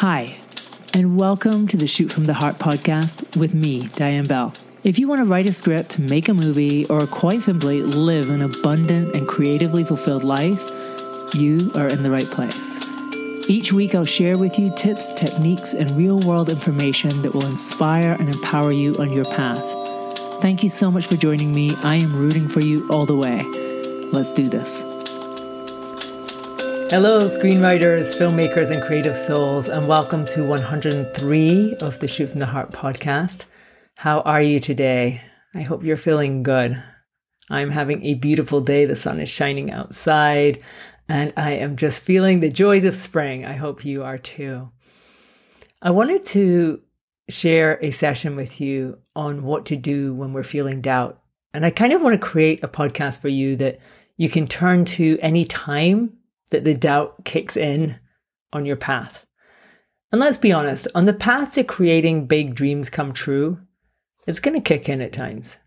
Hi, and welcome to the Shoot from the Heart podcast with me, Diane Bell. If you want to write a script, make a movie, or quite simply live an abundant and creatively fulfilled life, you are in the right place. Each week, I'll share with you tips, techniques, and real world information that will inspire and empower you on your path. Thank you so much for joining me. I am rooting for you all the way. Let's do this. Hello, screenwriters, filmmakers, and creative souls, and welcome to 103 of the Shoot from the Heart podcast. How are you today? I hope you're feeling good. I'm having a beautiful day. The sun is shining outside, and I am just feeling the joys of spring. I hope you are too. I wanted to share a session with you on what to do when we're feeling doubt. And I kind of want to create a podcast for you that you can turn to any time that the doubt kicks in on your path. And let's be honest, on the path to creating big dreams come true, it's going to kick in at times.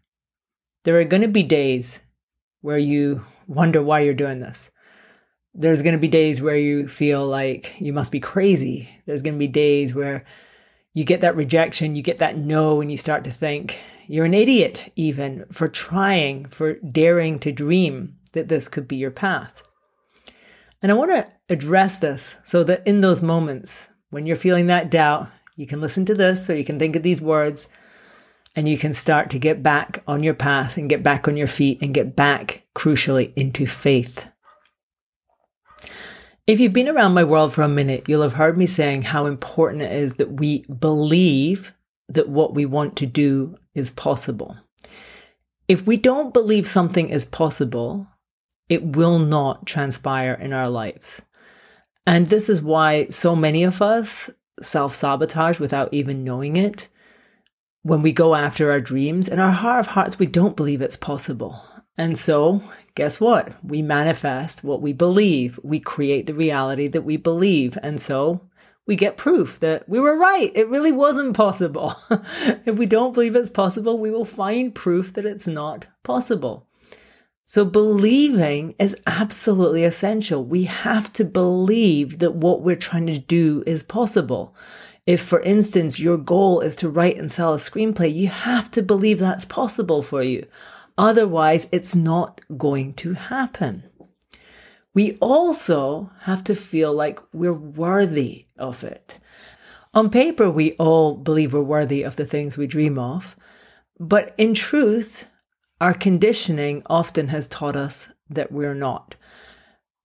There are going to be days where you wonder why you're doing this. There's going to be days where you feel like you must be crazy. There's going to be days where you get that rejection, you get that no, and you start to think you're an idiot, even for trying, for daring to dream that this could be your path. And I want to address this so that in those moments when you're feeling that doubt, you can listen to this so you can think of these words and you can start to get back on your path and get back on your feet and get back, crucially, into faith. If you've been around my world for a minute, you'll have heard me saying how important it is that we believe that what we want to do is possible. If we don't believe something is possible, it will not transpire in our lives. And this is why so many of us self sabotage without even knowing it. When we go after our dreams, in our heart of hearts, we don't believe it's possible. And so guess what? We manifest what we believe. We create the reality that we believe. And so we get proof that we were right. It really wasn't possible. if we don't believe it's possible, we will find proof that it's not possible. So believing is absolutely essential. We have to believe that what we're trying to do is possible. If, for instance, your goal is to write and sell a screenplay, you have to believe that's possible for you. Otherwise, it's not going to happen. We also have to feel like we're worthy of it. On paper, we all believe we're worthy of the things we dream of. But in truth, our conditioning often has taught us that we're not.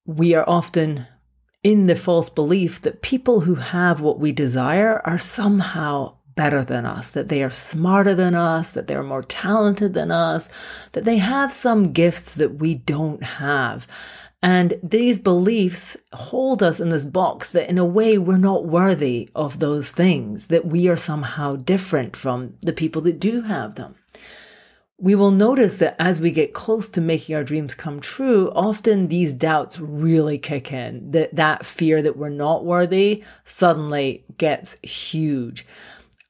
We are often in the false belief that people who have what we desire are somehow better than us, that they are smarter than us, that they're more talented than us, that they have some gifts that we don't have. And these beliefs hold us in this box that in a way we're not worthy of those things, that we are somehow different from the people that do have them. We will notice that as we get close to making our dreams come true, often these doubts really kick in. That that fear that we're not worthy suddenly gets huge.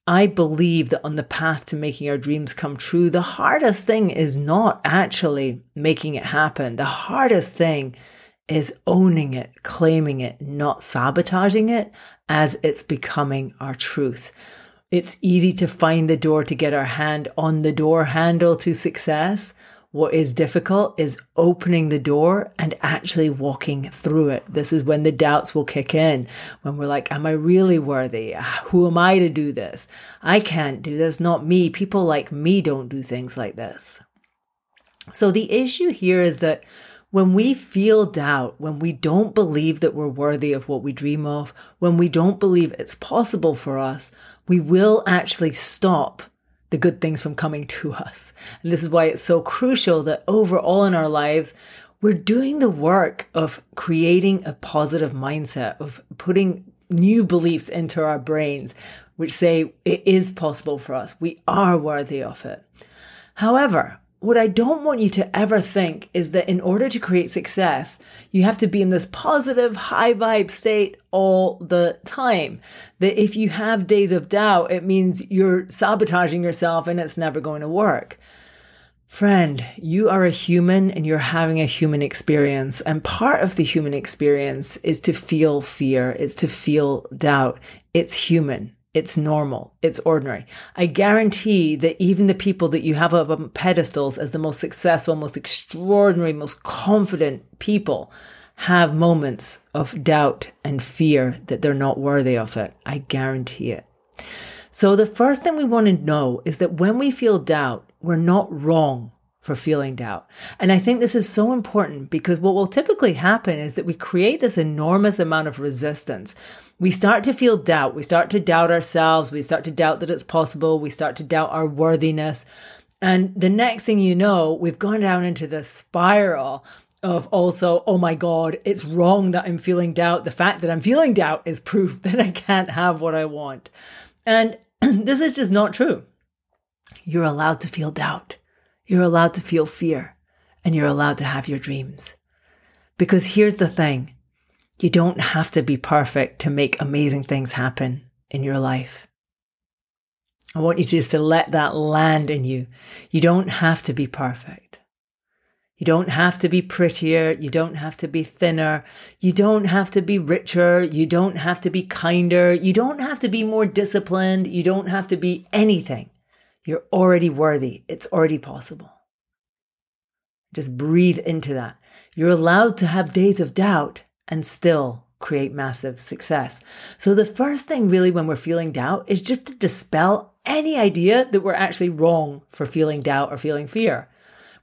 I believe that on the path to making our dreams come true, the hardest thing is not actually making it happen. The hardest thing is owning it, claiming it, not sabotaging it as it's becoming our truth. It's easy to find the door to get our hand on the door handle to success. What is difficult is opening the door and actually walking through it. This is when the doubts will kick in. When we're like, am I really worthy? Who am I to do this? I can't do this. Not me. People like me don't do things like this. So the issue here is that when we feel doubt, when we don't believe that we're worthy of what we dream of, when we don't believe it's possible for us, we will actually stop the good things from coming to us. And this is why it's so crucial that overall in our lives, we're doing the work of creating a positive mindset, of putting new beliefs into our brains, which say it is possible for us. We are worthy of it. However, what I don't want you to ever think is that in order to create success, you have to be in this positive, high vibe state all the time. That if you have days of doubt, it means you're sabotaging yourself and it's never going to work. Friend, you are a human and you're having a human experience. And part of the human experience is to feel fear, it's to feel doubt. It's human. It's normal. It's ordinary. I guarantee that even the people that you have up on pedestals as the most successful, most extraordinary, most confident people have moments of doubt and fear that they're not worthy of it. I guarantee it. So the first thing we want to know is that when we feel doubt, we're not wrong for feeling doubt. And I think this is so important because what will typically happen is that we create this enormous amount of resistance. We start to feel doubt. We start to doubt ourselves. We start to doubt that it's possible. We start to doubt our worthiness. And the next thing you know, we've gone down into the spiral of also, oh my God, it's wrong that I'm feeling doubt. The fact that I'm feeling doubt is proof that I can't have what I want. And this is just not true. You're allowed to feel doubt. You're allowed to feel fear and you're allowed to have your dreams. Because here's the thing. You don't have to be perfect to make amazing things happen in your life. I want you just to let that land in you. You don't have to be perfect. You don't have to be prettier. You don't have to be thinner. You don't have to be richer. You don't have to be kinder. You don't have to be more disciplined. You don't have to be anything. You're already worthy. It's already possible. Just breathe into that. You're allowed to have days of doubt and still create massive success. So the first thing really when we're feeling doubt is just to dispel any idea that we're actually wrong for feeling doubt or feeling fear.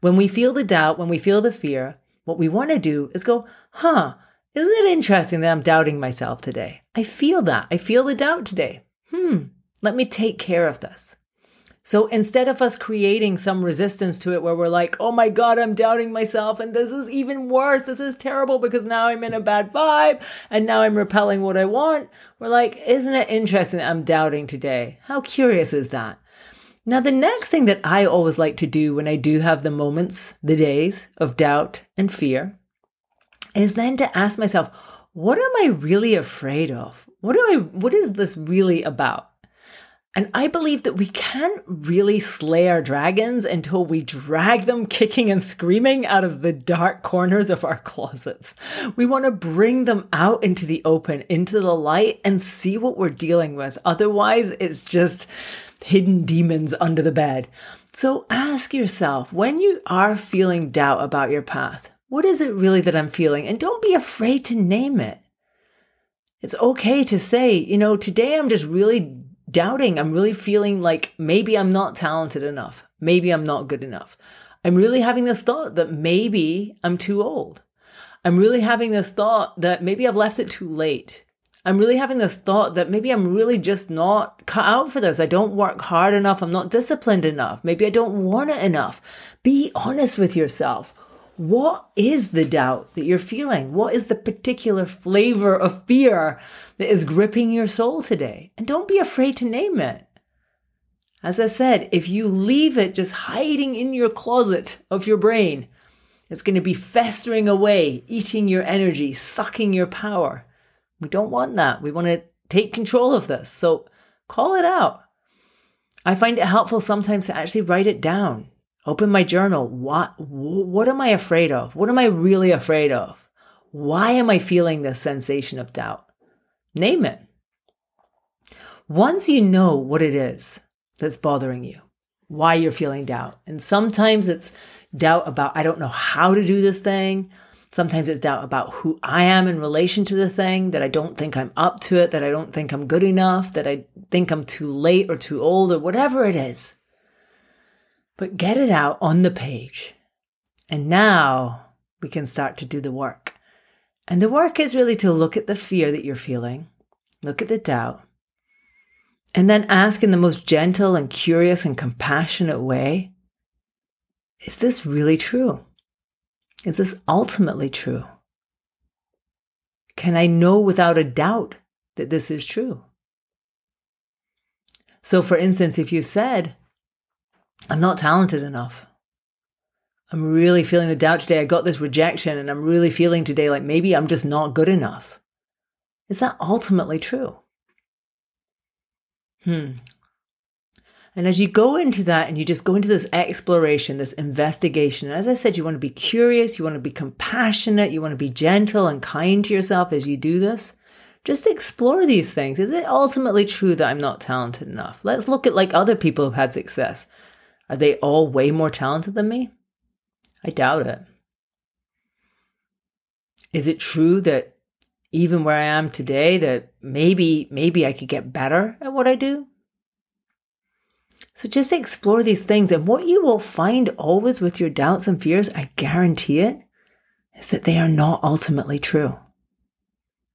When we feel the doubt, when we feel the fear, what we want to do is go, huh, isn't it interesting that I'm doubting myself today? I feel that. I feel the doubt today. Hmm, let me take care of this. So instead of us creating some resistance to it where we're like, oh my God, I'm doubting myself and this is even worse. This is terrible because now I'm in a bad vibe and now I'm repelling what I want. We're like, isn't it interesting that I'm doubting today? How curious is that? Now, the next thing that I always like to do when I do have the moments, the days of doubt and fear is then to ask myself, what am I really afraid of? What am I, what is this really about? And I believe that we can't really slay our dragons until we drag them kicking and screaming out of the dark corners of our closets. We want to bring them out into the open, into the light, and see what we're dealing with. Otherwise, it's just hidden demons under the bed. So ask yourself when you are feeling doubt about your path, what is it really that I'm feeling? And don't be afraid to name it. It's okay to say, you know, today I'm just really doubting. I'm really feeling like maybe I'm not talented enough. Maybe I'm not good enough. I'm really having this thought that maybe I'm too old. I'm really having this thought that maybe I've left it too late. I'm really having this thought that maybe I'm really just not cut out for this. I don't work hard enough. I'm not disciplined enough. Maybe I don't want it enough. Be honest with yourself. What is the doubt that you're feeling? What is the particular flavor of fear that is gripping your soul today? And don't be afraid to name it. As I said, if you leave it just hiding in your closet of your brain, it's going to be festering away, eating your energy, sucking your power. We don't want that. We want to take control of this. So call it out. I find it helpful sometimes to actually write it down. Open my journal. What, what am I afraid of? What am I really afraid of? Why am I feeling this sensation of doubt? Name it. Once you know what it is that's bothering you, why you're feeling doubt, and sometimes it's doubt about, I don't know how to do this thing. Sometimes it's doubt about who I am in relation to the thing, that I don't think I'm up to it, that I don't think I'm good enough, that I think I'm too late or too old or whatever it is but get it out on the page. And now we can start to do the work. And the work is really to look at the fear that you're feeling, look at the doubt, and then ask in the most gentle and curious and compassionate way Is this really true? Is this ultimately true? Can I know without a doubt that this is true? So, for instance, if you've said, I'm not talented enough. I'm really feeling the doubt today. I got this rejection and I'm really feeling today like maybe I'm just not good enough. Is that ultimately true? Hmm. And as you go into that and you just go into this exploration, this investigation, as I said, you want to be curious, you want to be compassionate, you want to be gentle and kind to yourself as you do this. Just explore these things. Is it ultimately true that I'm not talented enough? Let's look at like other people who've had success. Are they all way more talented than me? I doubt it. Is it true that even where I am today that maybe maybe I could get better at what I do? So just explore these things. And what you will find always with your doubts and fears, I guarantee it, is that they are not ultimately true.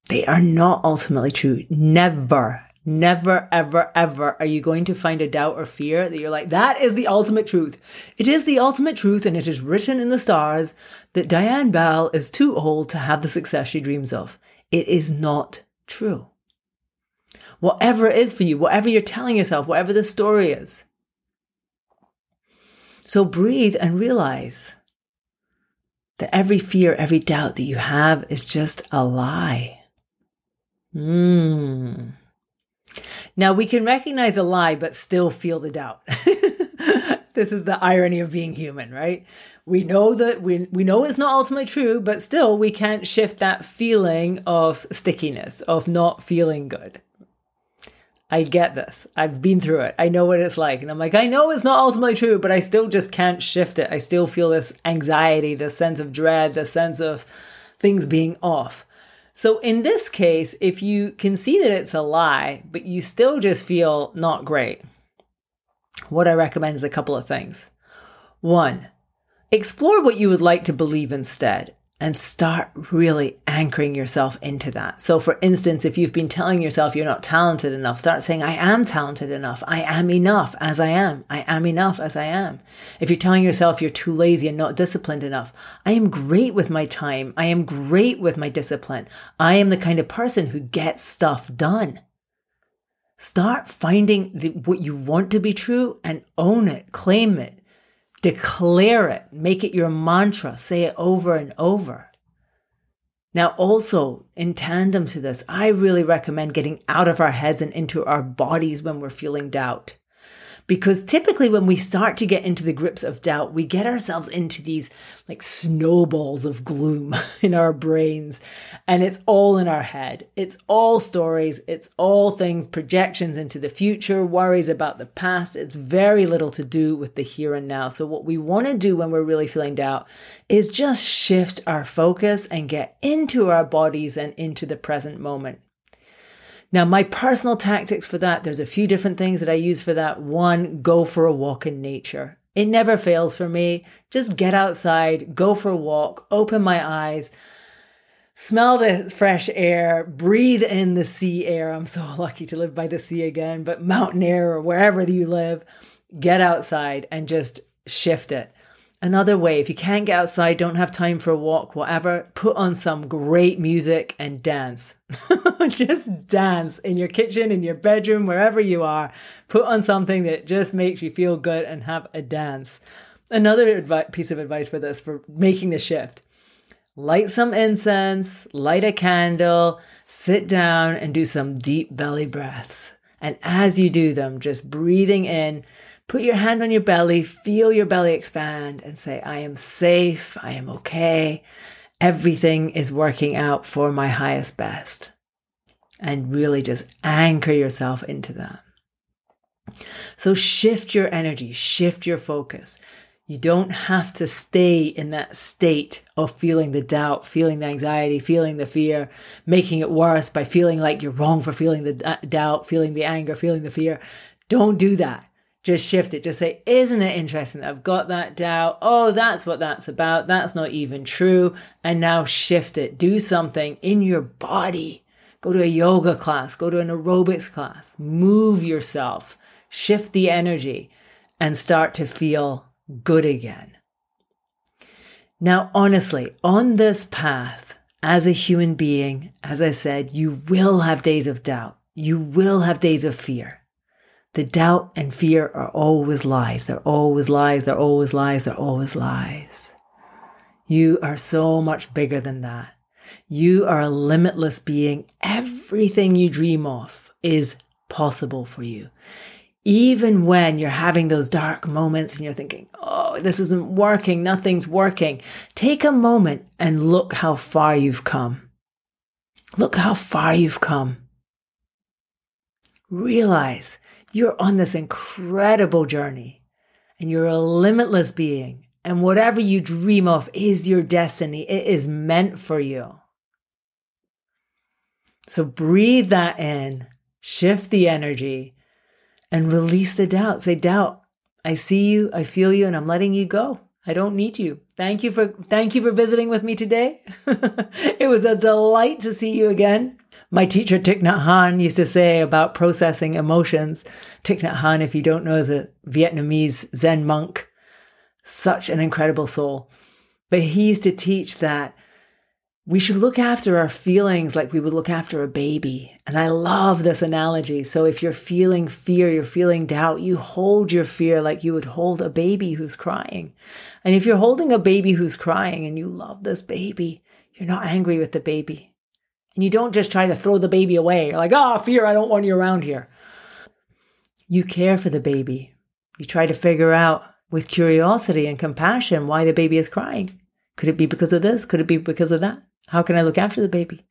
They are not ultimately true. Never, never, ever, ever are you going to find a doubt or fear that you're like, that is the ultimate truth. It is the ultimate truth, and it is written in the stars that Diane Bell is too old to have the success she dreams of. It is not true. Whatever it is for you, whatever you're telling yourself, whatever the story is, so breathe and realize that every fear, every doubt that you have is just a lie. Mm. Now we can recognize the lie, but still feel the doubt. this is the irony of being human, right? We know that we, we know it's not ultimately true, but still we can't shift that feeling of stickiness, of not feeling good. I get this. I've been through it. I know what it's like. And I'm like, I know it's not ultimately true, but I still just can't shift it. I still feel this anxiety, this sense of dread, this sense of things being off. So in this case, if you can see that it's a lie, but you still just feel not great, what I recommend is a couple of things. One, explore what you would like to believe instead and start really anchoring yourself into that. So, for instance, if you've been telling yourself you're not talented enough, start saying, I am talented enough. I am enough as I am. I am enough as I am. If you're telling yourself you're too lazy and not disciplined enough, I am great with my time. I am great with my discipline. I am the kind of person who gets stuff done. Start finding the, what you want to be true and own it, claim it Declare it, make it your mantra, say it over and over. Now, also in tandem to this, I really recommend getting out of our heads and into our bodies when we're feeling doubt. Because typically, when we start to get into the grips of doubt, we get ourselves into these like snowballs of gloom in our brains. And it's all in our head. It's all stories. It's all things, projections into the future, worries about the past. It's very little to do with the here and now. So, what we want to do when we're really feeling doubt is just shift our focus and get into our bodies and into the present moment. Now, my personal tactics for that, there's a few different things that I use for that. One, go for a walk in nature. It never fails for me. Just get outside, go for a walk, open my eyes, smell the fresh air, breathe in the sea air. I'm so lucky to live by the sea again, but mountain air or wherever you live, get outside and just shift it. Another way, if you can't get outside, don't have time for a walk, whatever, put on some great music and dance. just dance in your kitchen, in your bedroom, wherever you are. Put on something that just makes you feel good and have a dance. Another advi- piece of advice for this, for making the shift light some incense, light a candle, sit down and do some deep belly breaths. And as you do them, just breathing in, Put your hand on your belly, feel your belly expand, and say, I am safe, I am okay. Everything is working out for my highest best. And really just anchor yourself into that. So shift your energy, shift your focus. You don't have to stay in that state of feeling the doubt, feeling the anxiety, feeling the fear, making it worse by feeling like you're wrong for feeling the doubt, feeling the anger, feeling the fear. Don't do that just shift it. Just say, isn't it interesting that I've got that doubt? Oh, that's what that's about. That's not even true. And now shift it. Do something in your body. Go to a yoga class, go to an aerobics class, move yourself, shift the energy, and start to feel good again. Now, honestly, on this path, as a human being, as I said, you will have days of doubt. You will have days of fear. The doubt and fear are always lies. They're always lies. They're always lies. They're always lies. You are so much bigger than that. You are a limitless being. Everything you dream of is possible for you. even when you're having those dark moments and you're thinking, oh, this isn't working, nothing's working, take a moment and look how far you've come. Look how far you've come. Realize you're on this incredible journey and you're a limitless being. And whatever you dream of is your destiny. It is meant for you. So breathe that in, shift the energy, and release the doubt. Say, doubt, I see you, I feel you, and I'm letting you go. I don't need you. Thank you for thank you for visiting with me today. it was a delight to see you again. My teacher Thich Nhat Hanh used to say about processing emotions. Thich Nhat Hanh, if you don't know, is a Vietnamese Zen monk. Such an incredible soul. But he used to teach that we should look after our feelings like we would look after a baby. And I love this analogy. So if you're feeling fear, you're feeling doubt, you hold your fear like you would hold a baby who's crying. And if you're holding a baby who's crying and you love this baby, you're not angry with the baby. And you don't just try to throw the baby away. You're like, oh, fear, I don't want you around here. You care for the baby. You try to figure out with curiosity and compassion why the baby is crying. Could it be because of this? Could it be because of that? How can I look after the baby?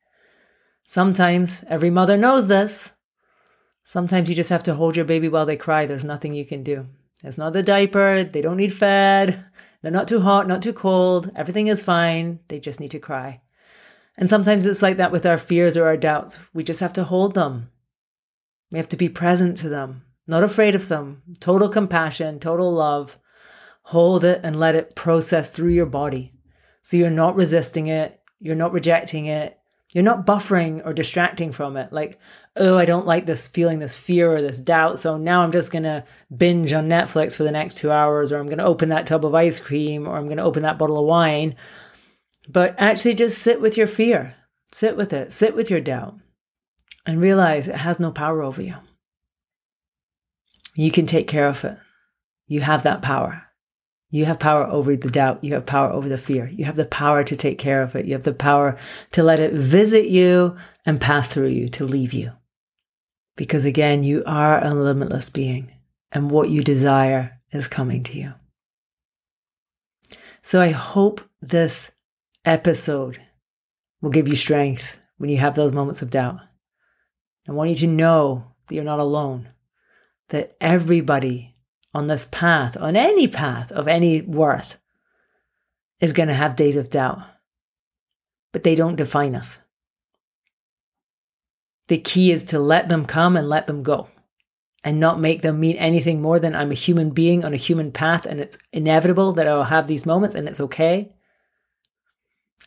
Sometimes every mother knows this. Sometimes you just have to hold your baby while they cry. There's nothing you can do. It's not the diaper. They don't need fed. They're not too hot, not too cold. Everything is fine. They just need to cry. And sometimes it's like that with our fears or our doubts. We just have to hold them. We have to be present to them, not afraid of them. Total compassion, total love. Hold it and let it process through your body. So you're not resisting it. You're not rejecting it. You're not buffering or distracting from it. Like, oh, I don't like this feeling, this fear or this doubt. So now I'm just going to binge on Netflix for the next two hours, or I'm going to open that tub of ice cream, or I'm going to open that bottle of wine. But actually, just sit with your fear, sit with it, sit with your doubt, and realize it has no power over you. You can take care of it. You have that power. You have power over the doubt. You have power over the fear. You have the power to take care of it. You have the power to let it visit you and pass through you, to leave you. Because again, you are a limitless being and what you desire is coming to you. So I hope this episode will give you strength when you have those moments of doubt. I want you to know that you're not alone, that everybody on this path, on any path of any worth, is going to have days of doubt. But they don't define us. The key is to let them come and let them go and not make them mean anything more than I'm a human being on a human path and it's inevitable that I'll have these moments and it's okay.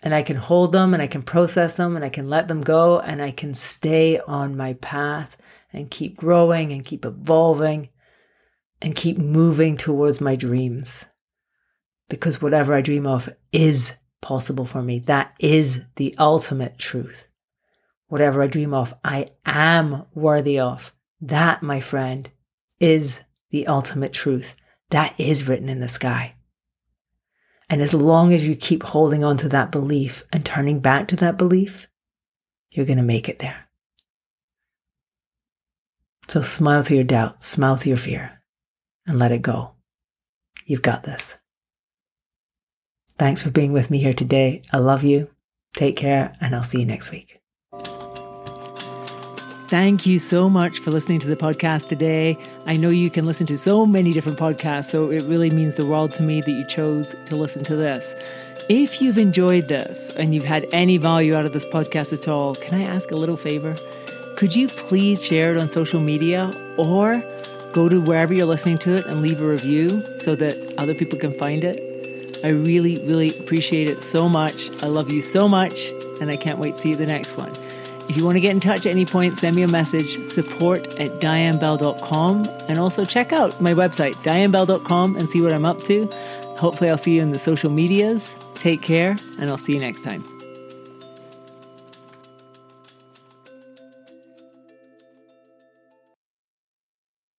And I can hold them and I can process them and I can let them go and I can stay on my path and keep growing and keep evolving and keep moving towards my dreams. Because whatever I dream of is possible for me. That is the ultimate truth. Whatever I dream of, I am worthy of. That, my friend, is the ultimate truth. That is written in the sky. And as long as you keep holding on to that belief and turning back to that belief, you're going to make it there. So smile to your doubt, smile to your fear and let it go. You've got this. Thanks for being with me here today. I love you. Take care, and I'll see you next week. Thank you so much for listening to the podcast today. I know you can listen to so many different podcasts, so it really means the world to me that you chose to listen to this. If you've enjoyed this and you've had any value out of this podcast at all, can I ask a little favor? Could you please share it on social media or go to wherever you're listening to it and leave a review so that other people can find it. I really, really appreciate it so much. I love you so much, and I can't wait to see you the next one. If you want to get in touch at any point, send me a message, support at dianebell.com, and also check out my website, dianebell.com, and see what I'm up to. Hopefully, I'll see you in the social medias. Take care, and I'll see you next time.